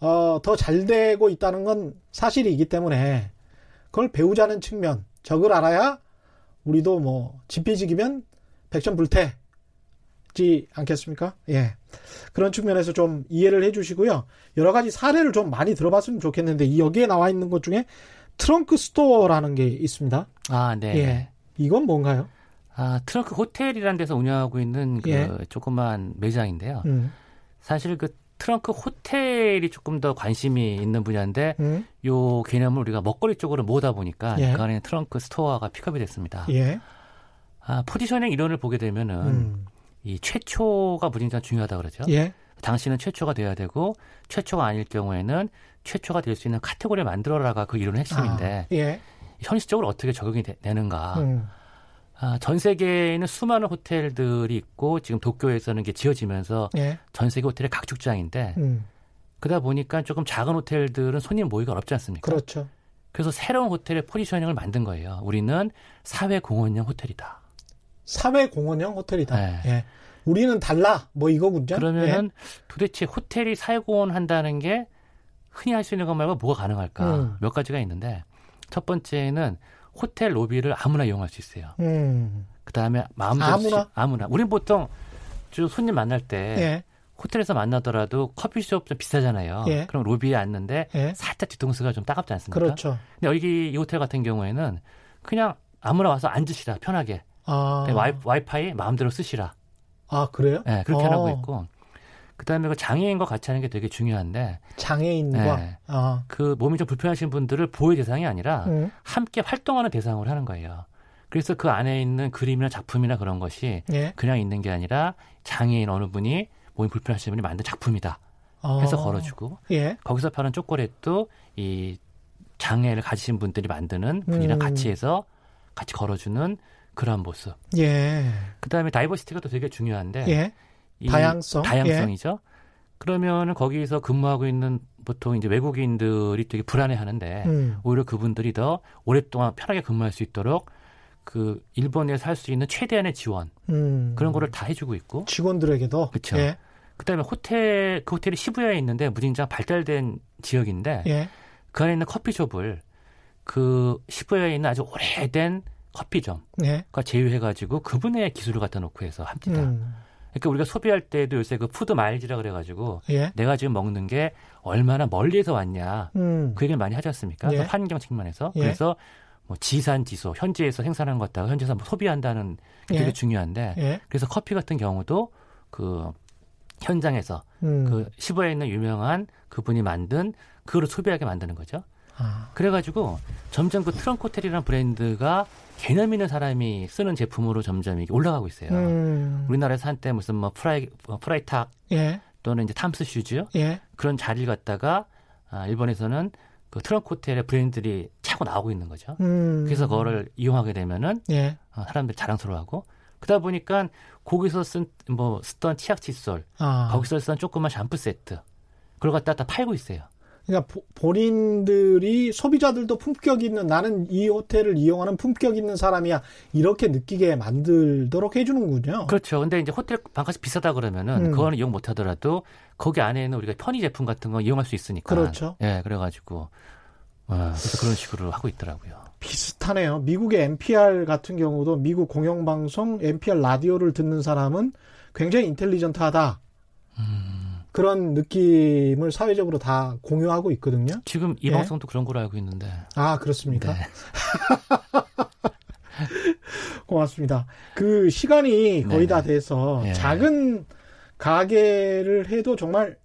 어, 더 잘 되고 있다는 건 사실이기 때문에 그걸 배우자는 측면, 적을 알아야 우리도 뭐 지피지기면 백전불태지 않겠습니까? 예. 그런 측면에서 좀 이해를 해 주시고요. 여러 가지 사례를 좀 많이 들어봤으면 좋겠는데 이 여기에 나와 있는 것 중에 트렁크 스토어라는 게 있습니다. 아, 네. 예. 이건 뭔가요? 아, 트렁크 호텔이라는 데서 운영하고 있는 그 예. 조그만 매장인데요. 음. 사실 그 트렁크 호텔이 조금 더 관심이 있는 분야인데 음. 요 개념을 우리가 먹거리 쪽으로 모으다 보니까 예. 그 안에 트렁크 스토어가 픽업이 됐습니다. 예. 아, 포지셔닝 이론을 보게 되면은 음. 이 최초가 무진장 중요하다 그러죠. 예. 당신은 최초가 돼야 되고 최초가 아닐 경우에는 최초가 될 수 있는 카테고리를 만들어라가 그 이론의 핵심인데 아, 예. 현실적으로 어떻게 적용이 되, 는가 음. 아, 전 세계에는 수많은 호텔들이 있고 지금 도쿄에서는 게 지어지면서 예. 전 세계 호텔의 각축장인데 음. 그러다 보니까 조금 작은 호텔들은 손님 모이기가 어렵지 않습니까? 그렇죠. 그래서 새로운 호텔의 포지셔닝을 만든 거예요. 우리는 사회 공헌형 호텔이다. 사회 공헌형 호텔이다. 네. 예. 우리는 달라. 뭐 이거군요. 그러면은 예. 도대체 호텔이 사회 공헌 한다는 게 흔히 할 수 있는 것 말고 뭐가 가능할까? 음. 몇 가지가 있는데 첫 번째는 호텔 로비를 아무나 이용할 수 있어요. 음. 그 다음에 마음대로 아무나 시, 아무나. 우린 보통 주 손님 만날 때 예. 호텔에서 만나더라도 커피숍 좀 비싸잖아요. 예. 그럼 로비에 앉는데 예. 살짝 뒤통수가 좀 따갑지 않습니까? 그렇죠. 근데 여기 이 호텔 같은 경우에는 그냥 아무나 와서 앉으시라 편하게. 아. 와이, 와이파이 마음대로 쓰시라. 아 그래요? 네, 그렇게 어. 하고 있고. 그다음에 그 장애인과 같이 하는 게 되게 중요한데 장애인과 네, 아. 그 몸이 좀 불편하신 분들을 보호 대상이 아니라 음. 함께 활동하는 대상으로 하는 거예요. 그래서 그 안에 있는 그림이나 작품이나 그런 것이 예. 그냥 있는 게 아니라 장애인 어느 분이 몸이 불편하신 분이 만든 작품이다 해서 어. 걸어주고 예. 거기서 파는 초콜릿도 이 장애를 가지신 분들이 만드는 분이랑 음. 같이 해서 같이 걸어주는 그러한 모습. 예. 그다음에 다이버시티가 또 되게 중요한데 예. 다양성 다양성이죠. 예. 그러면은 거기서 근무하고 있는 보통 이제 외국인들이 되게 불안해하는데 음. 오히려 그분들이 더 오랫동안 편하게 근무할 수 있도록 그 일본에서 할 수 있는 최대한의 지원 음. 그런 거를 다 해주고 있고 직원들에게도 그렇죠. 예. 그다음에 호텔 그 호텔이 시부야에 있는데 무진장 발달된 지역인데 예. 그 안에 있는 커피숍을 그 시부야에 있는 아주 오래된 커피점과 예. 제휴해가지고 그분의 기술을 갖다 놓고 해서 합니다. 음. 그러니까 우리가 소비할 때도 요새 그 food miles라 그래가지고 예. 내가 지금 먹는 게 얼마나 멀리에서 왔냐 음. 그 얘기를 많이 하지 않습니까? 예. 그 환경 측면에서 예. 그래서 뭐 지산 지소 현지에서 생산한 걸 갖다가 현지에서 뭐 소비한다는 게 되게 예. 중요한데 예. 그래서 커피 같은 경우도 그 현장에서 음. 그 시부야에 있는 유명한 그분이 만든 그거를 소비하게 만드는 거죠. 아. 그래가지고 점점 그 트렁크 호텔이라는 브랜드가 개념 있는 사람이 쓰는 제품으로 점점 이게 올라가고 있어요. 음. 우리나라에서 한때 무슨 뭐 프라이 뭐 프라이탁 예. 또는 이제 탐스 슈즈 예. 그런 자리를 갖다가 아, 일본에서는 그 트렁크 호텔의 브랜드들이 치고 나오고 있는 거죠. 음. 그래서 그거를 이용하게 되면은 예. 어, 사람들이 자랑스러워하고 그러다 보니까 거기서 쓴 뭐 쓰던 치약 칫솔, 아. 거기서 쓰던 조그만 샴푸 세트 그걸 갖다 다 팔고 있어요. 그러니까 보, 본인들이 소비자들도 품격 있는 나는 이 호텔을 이용하는 품격 있는 사람이야 이렇게 느끼게 만들도록 해주는군요. 그렇죠. 근데 이제 호텔 방값이 비싸다 그러면은 음. 그거는 이용 못 하더라도 거기 안에는 우리가 편의 제품 같은 거 이용할 수 있으니까. 그렇죠. 예, 그래가지고 어, 그래서 그런 식으로 하고 있더라고요. 비슷하네요. 미국의 NPR 같은 경우도 미국 공영방송 NPR 라디오를 듣는 사람은 굉장히 인텔리전트하다. 음, 그런 느낌을 사회적으로 다 공유하고 있거든요. 지금 이 예? 방송도 그런 걸로 알고 있는데. 아, 그렇습니까? 네. 고맙습니다. 그 시간이 거의 네네. 다 돼서 예. 작은 가게를 해도 정말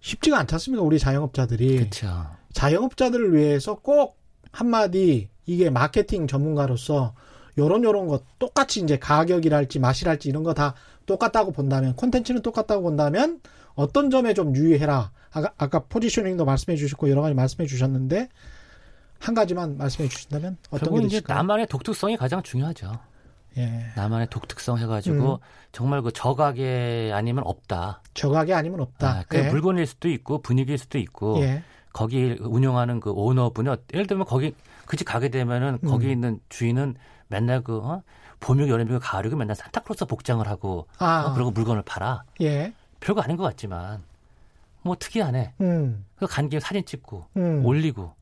쉽지가 않지 않습니까? 우리 자영업자들이. 그렇죠. 자영업자들을 위해서 꼭 한마디 이게 마케팅 전문가로서 요런 요런 것 똑같이 이제 가격이랄지 맛이랄지 이런 거 다 똑같다고 본다면 콘텐츠는 똑같다고 본다면 어떤 점에 좀 유의해라. 아까, 아까 포지셔닝도 말씀해 주셨고 여러 가지 말씀해 주셨는데 한 가지만 말씀해 주신다면 어떤 게 이제? 나만의 독특성이 가장 중요하죠. 예. 나만의 독특성 해가지고 음. 정말 그 저가게 아니면 없다. 저가게 아니면 없다. 아, 그 예. 물건일 수도 있고 분위기일 수도 있고 예. 거기 운영하는 그 오너분이 어- 예를 들면 거기 그 집 가게 되면은 거기 음. 있는 주인은 맨날 그 어? 봄이고 여름이고 가을이고 맨날 산타클로스 복장을 하고 아, 어, 그리고 물건을 팔아. 예. 별거 아닌 것 같지만 뭐 특이하네. 음. 그간 김에 사진 찍고 음. 올리고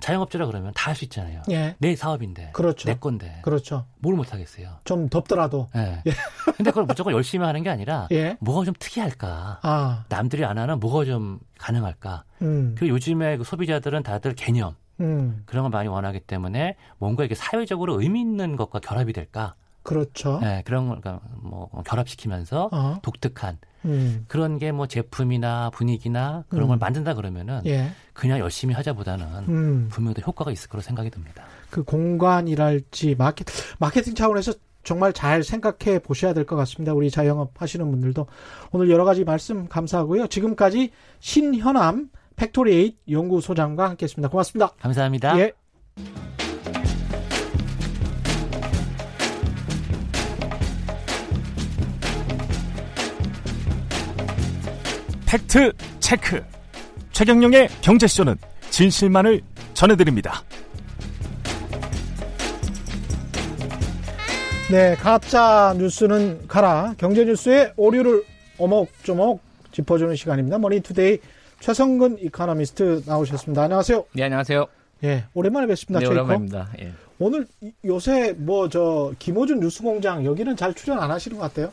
자영업자라 그러면 다 할 수 있잖아요. 예. 내 사업인데 그렇죠. 내 건데 그렇죠. 뭘 못하겠어요. 좀 덥더라도. 예. 근데 그걸 무조건 열심히 하는 게 아니라 예. 뭐가 좀 특이할까? 아. 남들이 안 하는 뭐가 좀 가능할까? 음. 그리고 요즘에 그 소비자들은 다들 개념 음. 그런 걸 많이 원하기 때문에 뭔가 이게 사회적으로 의미 있는 것과 결합이 될까? 그렇죠. 네, 그런 걸 그러니까 뭐 결합시키면서 어. 독특한 음. 그런 게 뭐 제품이나 분위기나 그런 음. 걸 만든다 그러면은 예. 그냥 열심히 하자보다는 음. 분명히 더 효과가 있을 거로 생각이 듭니다. 그 공간이랄지 마케, 마케팅 차원에서 정말 잘 생각해 보셔야 될 것 같습니다. 우리 자영업 하시는 분들도 오늘 여러 가지 말씀 감사하고요. 지금까지 신현암 Factory Eight 연구소장과 함께했습니다. 고맙습니다. 감사합니다. 예. 팩트 체크. 최경영의 경제쇼는 진실만을 전해드립니다. 네, 가짜 뉴스는 가라. 경제 뉴스의 오류를 오목조목 짚어주는 시간입니다. 머니투데이 최성근 이코노미스트 나오셨습니다. 안녕하세요. 네, 안녕하세요. 예, 오랜만에 뵙습니다. 네. 오랜만입니다. 예. 오늘 이- 요새 뭐 저 김어준 뉴스공장 여기는 잘 출연 안 하시는 것 같아요.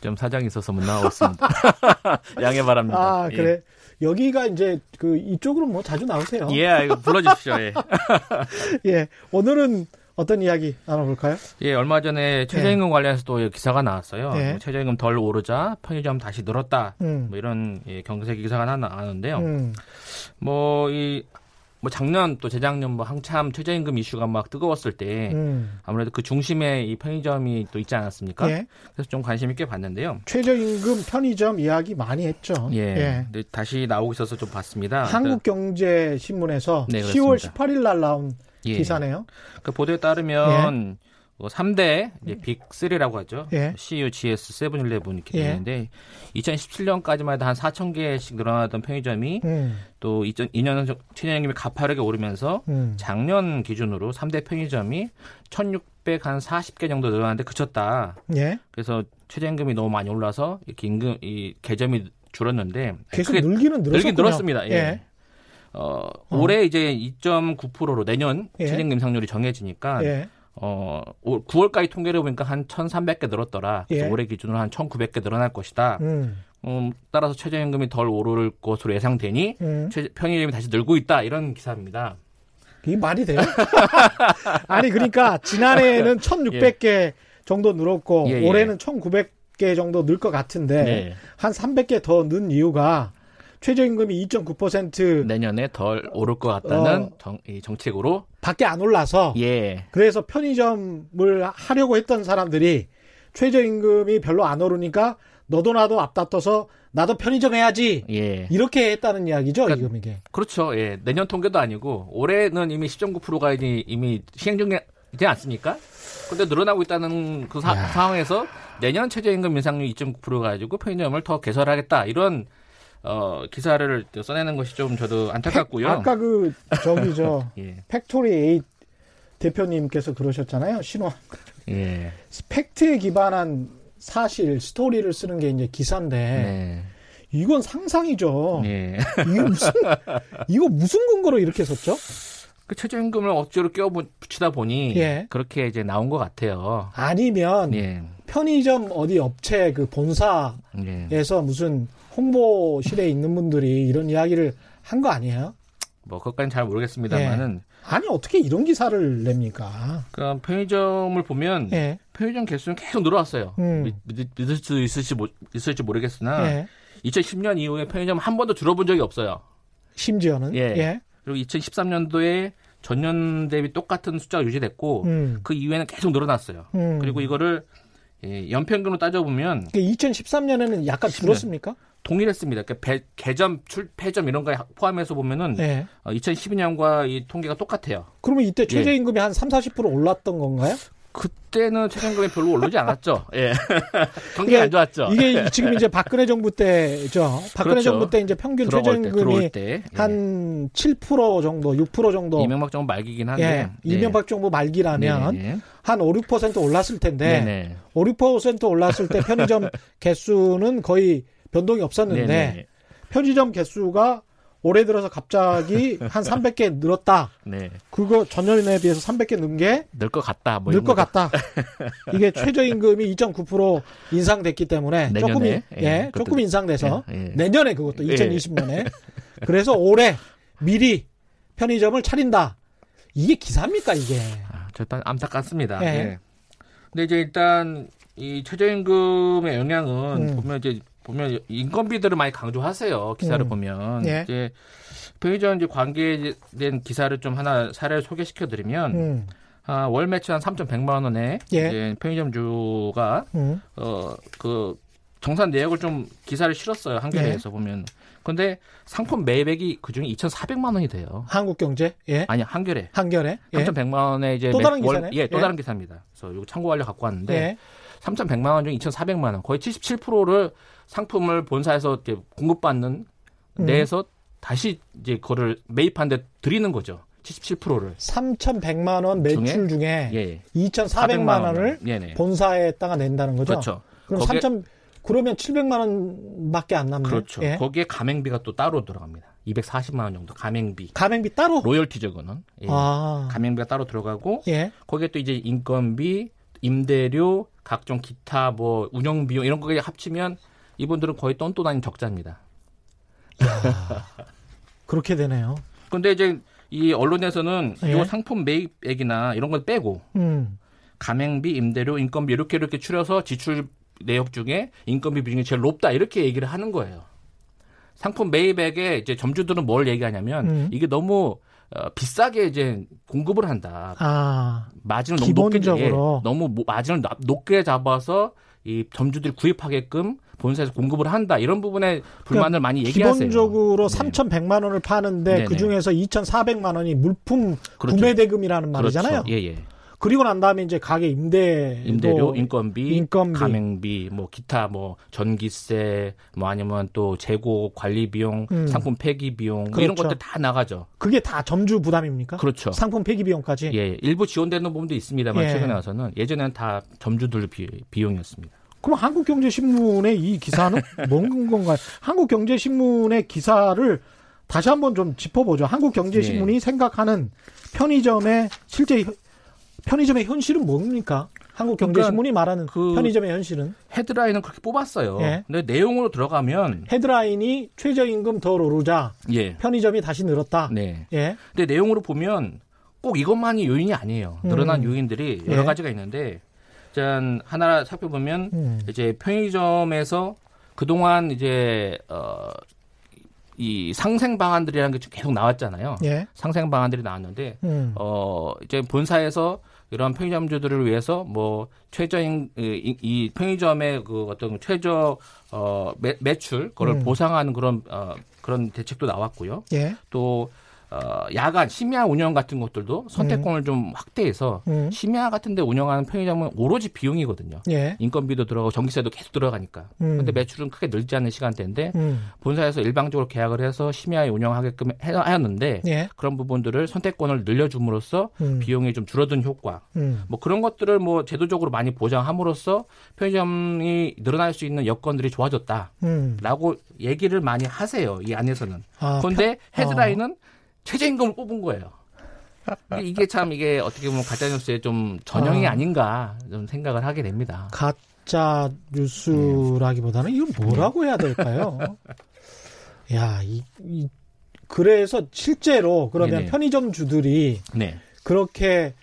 좀 사정이 있어서 못 나왔습니다. 양해 바랍니다. 아 그래 여기가 이제 그 이쪽으로 뭐 자주 나오세요. 예, 예, 이거 불러주십시오. 예. 예, 오늘은 어떤 이야기 나눠볼까요? 예, 얼마 전에 최저임금 관련해서 또 기사가 나왔어요. 예. 뭐 최저임금 덜 오르자 편의점 다시 늘었다. 음, 뭐 이런 예, 경제 기사가 하나 나왔는데요. 음, 뭐이 뭐 작년 또 재작년 뭐 한참 최저임금 이슈가 막 뜨거웠을 때 음. 아무래도 그 중심에 이 편의점이 또 있지 않았습니까? 예, 그래서 좀 관심 있게 봤는데요. 최저임금 편의점 이야기 많이 했죠. 예. 근데 다시 나오고 있어서 좀 봤습니다. 한국경제신문에서 네, 10월 그렇습니다. 18일 날 나온 예. 기사네요. 그 보도에 따르면 뭐 3대 이제 빅3라고 하죠. 예. CU, GS, 세븐일레븐 이렇게 예. 되는데 2017년까지만 해도 한 4천 개씩 늘어나던 편의점이 음, 또 2002년 최저임금이 가파르게 오르면서 음, 작년 기준으로 3대 편의점이 1,600한 40개 정도 늘어났는데 그쳤다. 예, 그래서 최저임금이 너무 많이 올라서 이렇게 임금 이 개점이 줄었는데 계속 크게 늘기는 늘었군요. 늘긴 늘었습니다. 예. 예, 어, 올해 이제 2.9%로 내년 예. 최저임금 인상률이 정해지니까 예, 어, 올 9월까지 통계를 보니까 한 1,300개 늘었더라. 그래서 예. 올해 기준으로 한 1,900개 늘어날 것이다. 음, 음, 따라서 최저임금이 덜 오를 것으로 예상되니 음. 최- 편의점이 다시 늘고 있다. 이런 기사입니다. 이게 말이 돼요? 아니 그러니까 지난해에는 1,600개 정도 늘었고 예, 예. 올해는 1,900개 정도 늘 것 같은데 네. 한 300개 더 는 이유가 최저임금이 2.9% 내년에 덜 오를 것 같다는 어. 정, 이 정책으로 밖에 안 올라서 예. 그래서 편의점을 하려고 했던 사람들이 최저임금이 별로 안 오르니까 너도 나도 앞다퉈서 나도 편의점 해야지. 예. 이렇게 했다는 이야기죠, 그러니까, 지금 이게. 그렇죠. 예. 내년 통계도 아니고 올해는 이미 10.9%가 이제 이미 시행 중이지 않습니까? 근데 늘어나고 있다는 그 사, 상황에서 내년 최저임금 인상률 2.9% 가지고 편의점을 더 개설하겠다. 이런 어, 기사를 써내는 것이 좀 저도 안타깝고요. 아까 그 저기 저 예. Factory Eight 대표님께서 그러셨잖아요. 신화. 예. 팩트에 기반한 사실 스토리를 쓰는 게 이제 기사인데 네. 이건 상상이죠. 네. 이거 무슨 이거 무슨 근거로 이렇게 썼죠? 그 최저임금을 억지로 끼워 붙이다 보니 예. 그렇게 이제 나온 것 같아요. 아니면 예. 편의점 어디 업체 그 본사에서 예. 무슨 홍보실에 있는 분들이 이런 이야기를 한 거 아니에요? 뭐 그것까지는 잘 모르겠습니다만은 예. 아니 어떻게 이런 기사를 냅니까? 그럼 편의점을 보면 예. 편의점 개수는 계속 늘어왔어요. 음. 믿, 믿을 수 있을지 있을지 모르겠으나 예. 2010년 이후에 편의점 한 번도 줄어본 적이 없어요. 심지어는 예. 예. 그리고 2013년도에 전년 대비 똑같은 숫자가 유지됐고 음. 그 이후에는 계속 늘어났어요. 음. 그리고 이거를 예, 연평균으로 따져보면 2013년에는 약간 줄었습니까? 동일했습니다. 그러니까 배, 개점, 출, 폐점 이런 거에 포함해서 보면은 네. 어, 2012년과 이 통계가 똑같아요. 그러면 이때 최저임금이 예. 한 3, 40% 올랐던 건가요? 그때는 최저임금이 별로 오르지 않았죠. 예. 경기가 안 좋았죠. 이게 지금 이제 박근혜 정부 때죠. 박근혜 그렇죠. 정부 때 이제 평균 최저임금이 때, 예. 한7% 정도, 6% 정도. 이명박 정부 말기긴 한데. 예. 예. 이명박 정부 말기라면 네, 네. 한 5, 6% 올랐을 텐데. 네네. 5, 6% 올랐을 때 편의점 개수는 거의 변동이 없었는데 네네. 편의점 개수가 올해 들어서 갑자기 한 300개 늘었다. 네. 그거 전년에 비해서 300개 는 게 늘 것 같다. 뭐 늘것 같다. 이게 최저임금이 2.9% 인상됐기 때문에 내년에, 조금 예, 예 조금 인상돼서 예, 예. 내년에 그것도 2020년에 예. 그래서 올해 미리 편의점을 차린다. 이게 기사입니까 이게? 아, 일단 안타깝습니다. 예. 예. 근데 이제 일단 이 최저임금의 영향은 음. 보면 이제 보면 인건비들을 많이 강조하세요. 기사를 음. 보면 예. 이제 편의점 이제 관계된 기사를 좀 하나 사례를 소개시켜 드리면 음. 아, 월 매출 한 3,100만 원에 예. 이제 편의점주가 음. 어그 정산 내역을 좀 기사를 실었어요. 한겨레에서 예. 보면. 근데 상품 매입액이 그중에 2,400만 원이 돼요. 한국경제? 예. 아니, 한겨레. 한겨레? 예. 3,100만 원에 이제 또 다른 기사네? 예, 또 예. 다른 기사입니다. 그래서 이거 참고하려 갖고 왔는데 예. 3,100만 원중 2,400만 원, 거의 77%를 상품을 본사에서 이제 공급받는 음. 내에서 다시 이제 그거를 매입한 데 드리는 거죠. 77%를. 3,100만 원 매출 중에, 예. 2,400만 원을 네네. 본사에다가 낸다는 거죠. 그렇죠. 그럼 3천 그러면 700만 원밖에 안 남네요. 그렇죠. 예. 거기에 가맹비가 또 따로 들어갑니다. 240만 원 정도 가맹비. 가맹비 따로? 로열티죠, 그거는. 예. 아. 가맹비가 따로 들어가고 예. 거기에 또 이제 인건비, 임대료, 각종 기타 뭐 운영 비용 이런 거까지 합치면 이분들은 거의 똔똔 아닌 적자입니다. 그렇게 되네요. 근데 이제 이 언론에서는 예? 이 상품 매입액이나 이런 걸 빼고 음. 가맹비, 임대료, 인건비 이렇게 이렇게 추려서 지출 내역 중에 인건비 비중이 제일 높다 이렇게 얘기를 하는 거예요. 상품 매입액에 이제 점주들은 뭘 얘기하냐면 음. 이게 너무 어, 비싸게 이제 공급을 한다. 아, 마진을 너무 높게 예, 너무 마진을 높게 잡아서 이 점주들이 구입하게끔 본사에서 공급을 한다 이런 부분에 불만을 그러니까 많이 얘기하세요. 기본적으로 네. 3,100만 원을 파는데 그 중에서 2,400만 원이 물품 그렇죠. 구매 대금이라는 말이잖아요. 그렇죠. 예, 예. 그리고 난 다음에 이제 가게 임대 임대료, 인건비, 인건비, 가맹비, 뭐 기타 뭐 전기세, 뭐 아니면 또 재고 관리 비용, 음. 상품 폐기 비용 그렇죠. 이런 것들 다 나가죠. 그게 다 점주 부담입니까? 그렇죠. 상품 폐기 비용까지. 예, 일부 지원되는 부분도 있습니다만 예. 최근에 와서는 예전에는 다 점주들 비, 비용이었습니다. 그럼 한국경제신문의 이 기사는 뭔 건가요? 한국경제신문의 기사를 다시 한번 좀 짚어보죠. 한국경제신문이 네. 생각하는 편의점의 실제 편의점의 현실은 뭡니까? 한국경제신문이 그러니까 말하는 그 편의점의 현실은 헤드라인은 그렇게 뽑았어요. 예. 근데 내용으로 들어가면 헤드라인이 최저임금 더 오르자 예. 편의점이 다시 늘었다. 네. 예. 근데 내용으로 보면 꼭 이것만이 요인이 아니에요. 늘어난 음. 요인들이 여러 예. 가지가 있는데 일단 하나 살펴보면 음. 이제 편의점에서 그동안 이제 어. 이 상생 방안들이라는 게 계속 나왔잖아요. 예. 상생 방안들이 나왔는데 음. 어 이제 본사에서 이런 편의점주들을 위해서 뭐 최저인 이, 이 편의점의 그 어떤 최저 어 매, 매출 그걸 음. 보상하는 그런 어 그런 대책도 나왔고요. 예. 또 어, 야간 심야 운영 같은 것들도 선택권을 음. 좀 확대해서 음. 심야 같은 데 운영하는 편의점은 오로지 비용이거든요. 예. 인건비도 들어가고 전기세도 계속 들어가니까. 음. 근데 매출은 크게 늘지 않는 시간대인데 음. 본사에서 일방적으로 계약을 해서 심야에 운영하게끔 하였는데 예. 그런 부분들을 선택권을 늘려줌으로써 음. 비용이 좀 줄어든 효과. 음. 뭐 그런 것들을 뭐 제도적으로 많이 보장함으로써 편의점이 늘어날 수 있는 여건들이 좋아졌다라고 얘기를 많이 하세요. 이 안에서는. 아, 그런데 헤드라인은 어. 최저임금을 뽑은 거예요. 이게 참 이게 어떻게 보면 가짜 뉴스의 좀 전형이 아. 닌가 좀 생각을 하게 됩니다. 가짜 뉴스라기보다는 이건 뭐라고 해야 될까요? 야, 이, 이, 그래서 실제로 그러면 네네. 편의점 주들이 네. 그렇게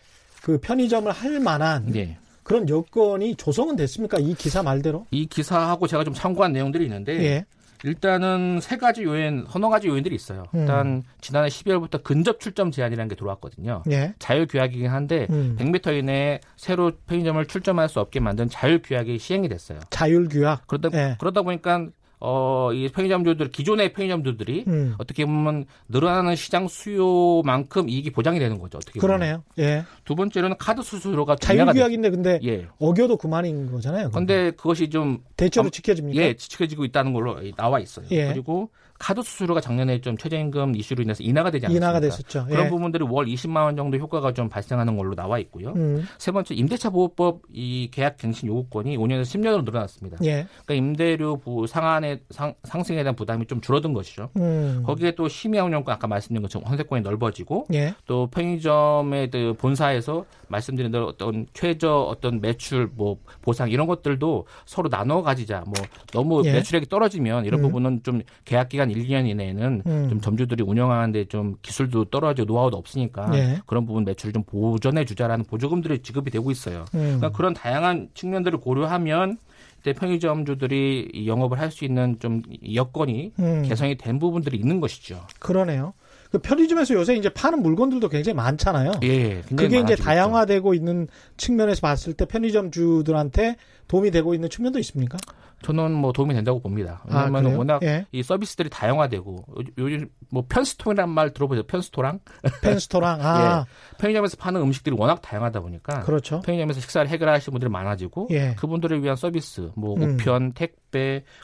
그 편의점을 할 만한 네. 그런 여건이 조성은 됐습니까? 이 기사 말대로? 이 기사하고 제가 좀 참고한 내용들이 있는데 예. 일단은 세 가지 요인, 서너 가지 요인들이 있어요. 음. 일단 지난해 12월부터 근접 출점 제한이라는 게 들어왔거든요. 예. 자율 규약이긴 한데 음. 100m 이내에 새로 편의점을 출점할 수 없게 만든 자율 규약이 시행이 됐어요. 자율 규약. 그러다 예. 그러다 보니까 어, 이 편의점주들, 기존의 편의점주들이 음. 어떻게 보면 늘어나는 시장 수요만큼 이익이 보장이 되는 거죠. 어떻게 보면. 그러네요. 예. 두 번째로는 카드 수수료가 자율규약인데 근데 예. 어겨도 그만인 거잖아요. 그런데 그것이 좀 대체로 지켜집니까? 예, 지켜지고 있다는 걸로 나와 있어요. 예. 그리고 카드 수수료가 작년에 좀 최저임금 이슈로 인해서 인하가 되지 않았습니까? 인하가 됐었죠. 그런 예. 부분들이 월 20만 원 정도 효과가 좀 발생하는 걸로 나와 있고요. 음. 세 번째 임대차 보호법 이 계약 갱신 요구권이 5년에서 10년으로 늘어났습니다. 예. 그러니까 임대료 부 상한의 상, 상승에 대한 부담이 좀 줄어든 것이죠. 음. 거기에 또 심야 운영권 아까 말씀드린 것처럼 선택권이 넓어지고 예. 또 편의점의 그 본사에서 말씀드린 대로 어떤 최저 어떤 매출 뭐 보상 이런 것들도 서로 나눠 가지자. 뭐 너무 예. 매출액이 떨어지면 이런 음. 부분은 좀 계약 기간 1, 2년 이내에는 음. 좀 점주들이 운영하는데 좀 기술도 떨어지고 노하우도 없으니까 예. 그런 부분 매출을 좀 보전해 주자라는 보조금들이 지급이 되고 있어요. 음. 그러니까 그런 다양한 측면들을 고려하면 때 편의점주들이 영업을 할 수 있는 좀 여건이 음. 개선이 된 부분들이 있는 것이죠. 그러네요. 그 편의점에서 요새 이제 파는 물건들도 굉장히 많잖아요. 예, 그게 이제 다양화되고 있는 측면에서 봤을 때 편의점주들한테 도움이 되고 있는 측면도 있습니까? 저는 뭐 도움이 된다고 봅니다. 왜냐하면 아, 워낙 예. 이 서비스들이 다양화되고 요즘 뭐 편스토랑 말 들어보죠. 편스토랑. 편스토랑. 아. 예. 편의점에서 파는 음식들이 워낙 다양하다 보니까 그렇죠. 편의점에서 식사를 해결하시는 분들이 많아지고 예. 그분들을 위한 서비스, 뭐 음. 우편, 택배,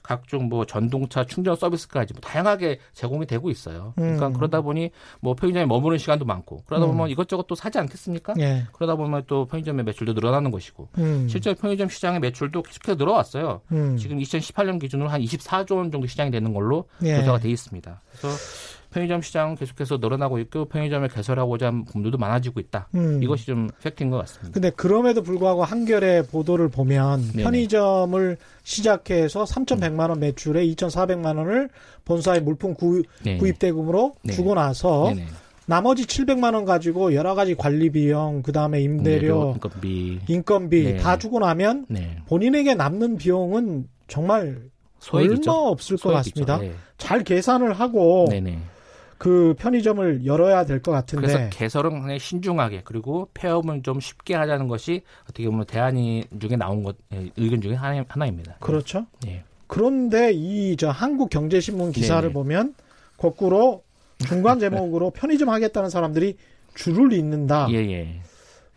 각종 뭐 전동차 충전 서비스까지 뭐 다양하게 제공이 되고 있어요. 그러니까 음. 그러다 보니 뭐 편의점에 머무는 시간도 많고 그러다 보면 음. 이것저것 또 사지 않겠습니까? 예. 그러다 보면 또 편의점의 매출도 늘어나는 것이고 음. 실제 편의점 시장의 매출도 계속해서 늘어왔어요. 음. 지금 2018년 기준으로 한 24조 원 정도 시장이 되는 걸로 예. 조사가 돼 있습니다. 그래서 편의점 시장 계속해서 늘어나고 있고 편의점을 개설하고자 하는 분들도 많아지고 있다. 음. 이것이 좀 팩트인 것 같습니다. 근데 그럼에도 불구하고 한겨레 보도를 보면 네네. 편의점을 시작해서 3,100만 원 매출에 2,400만 원을 본사의 물품 구, 입 대금으로 네. 주고 나서 네네. 나머지 700만 원 가지고 여러 가지 관리 비용, 그다음에 임대료, 인건비, 인건비 네. 다 주고 나면 네. 본인에게 남는 비용은 정말 소액이죠. 얼마 없을 소액이죠. 것 같습니다. 네. 잘 계산을 하고 네네. 그 편의점을 열어야 될 것 같은데. 그래서 개설은 신중하게 그리고 폐업은 좀 쉽게 하자는 것이 어떻게 보면 대안이 중에 나온 것 예, 의견 중에 하나, 입니다 그렇죠. 네. 그런데 이 저 한국 경제신문 기사를 네 보면 거꾸로 중간 제목으로 편의점 하겠다는 사람들이 줄을 잇는다. 예, 예.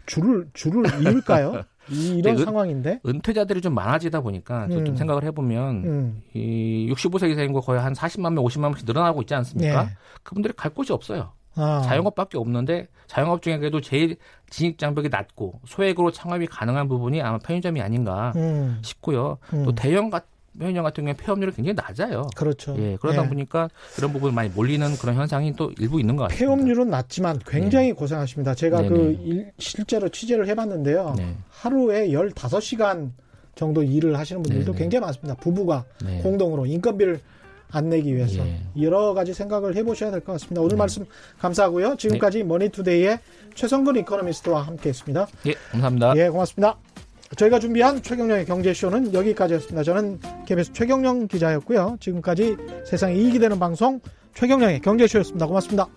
줄을 줄을 이을까요? 이런 은, 상황인데 은퇴자들이 좀 많아지다 보니까 음. 좀 생각을 해보면 음. 이 65세 이상 인구 거의 한 40만 명, 50만 명씩 늘어나고 있지 않습니까? 예. 그분들이 갈 곳이 없어요. 아. 자영업밖에 없는데 자영업 중에 그래도 제일 진입 장벽이 낮고 소액으로 창업이 가능한 부분이 아마 편의점이 아닌가 음. 싶고요. 또 음. 대형 같은 편의점 같은 경우에 폐업률이 굉장히 낮아요. 그렇죠. 예, 그러다 예. 보니까 이런 부분 많이 몰리는 그런 현상이 또 일부 있는 것 같습니다. 폐업률은 낮지만 굉장히 네. 고생하십니다. 제가 네네. 그 일, 실제로 취재를 해봤는데요. 네. 하루에 15시간 정도 일을 하시는 분들도 네네. 굉장히 많습니다. 부부가 네. 공동으로 인건비를 안 내기 위해서 예. 여러 가지 생각을 해보셔야 될 것 같습니다. 오늘 네. 말씀 감사하고요. 지금까지 네. 머니투데이의 최성근 이코노미스트와 함께했습니다. 예, 감사합니다. 예, 고맙습니다. 저희가 준비한 최경령의 경제쇼는 여기까지였습니다. 저는 KBS 최경령 기자였고요. 지금까지 세상에 이익이 되는 방송 최경령의 경제쇼였습니다. 고맙습니다.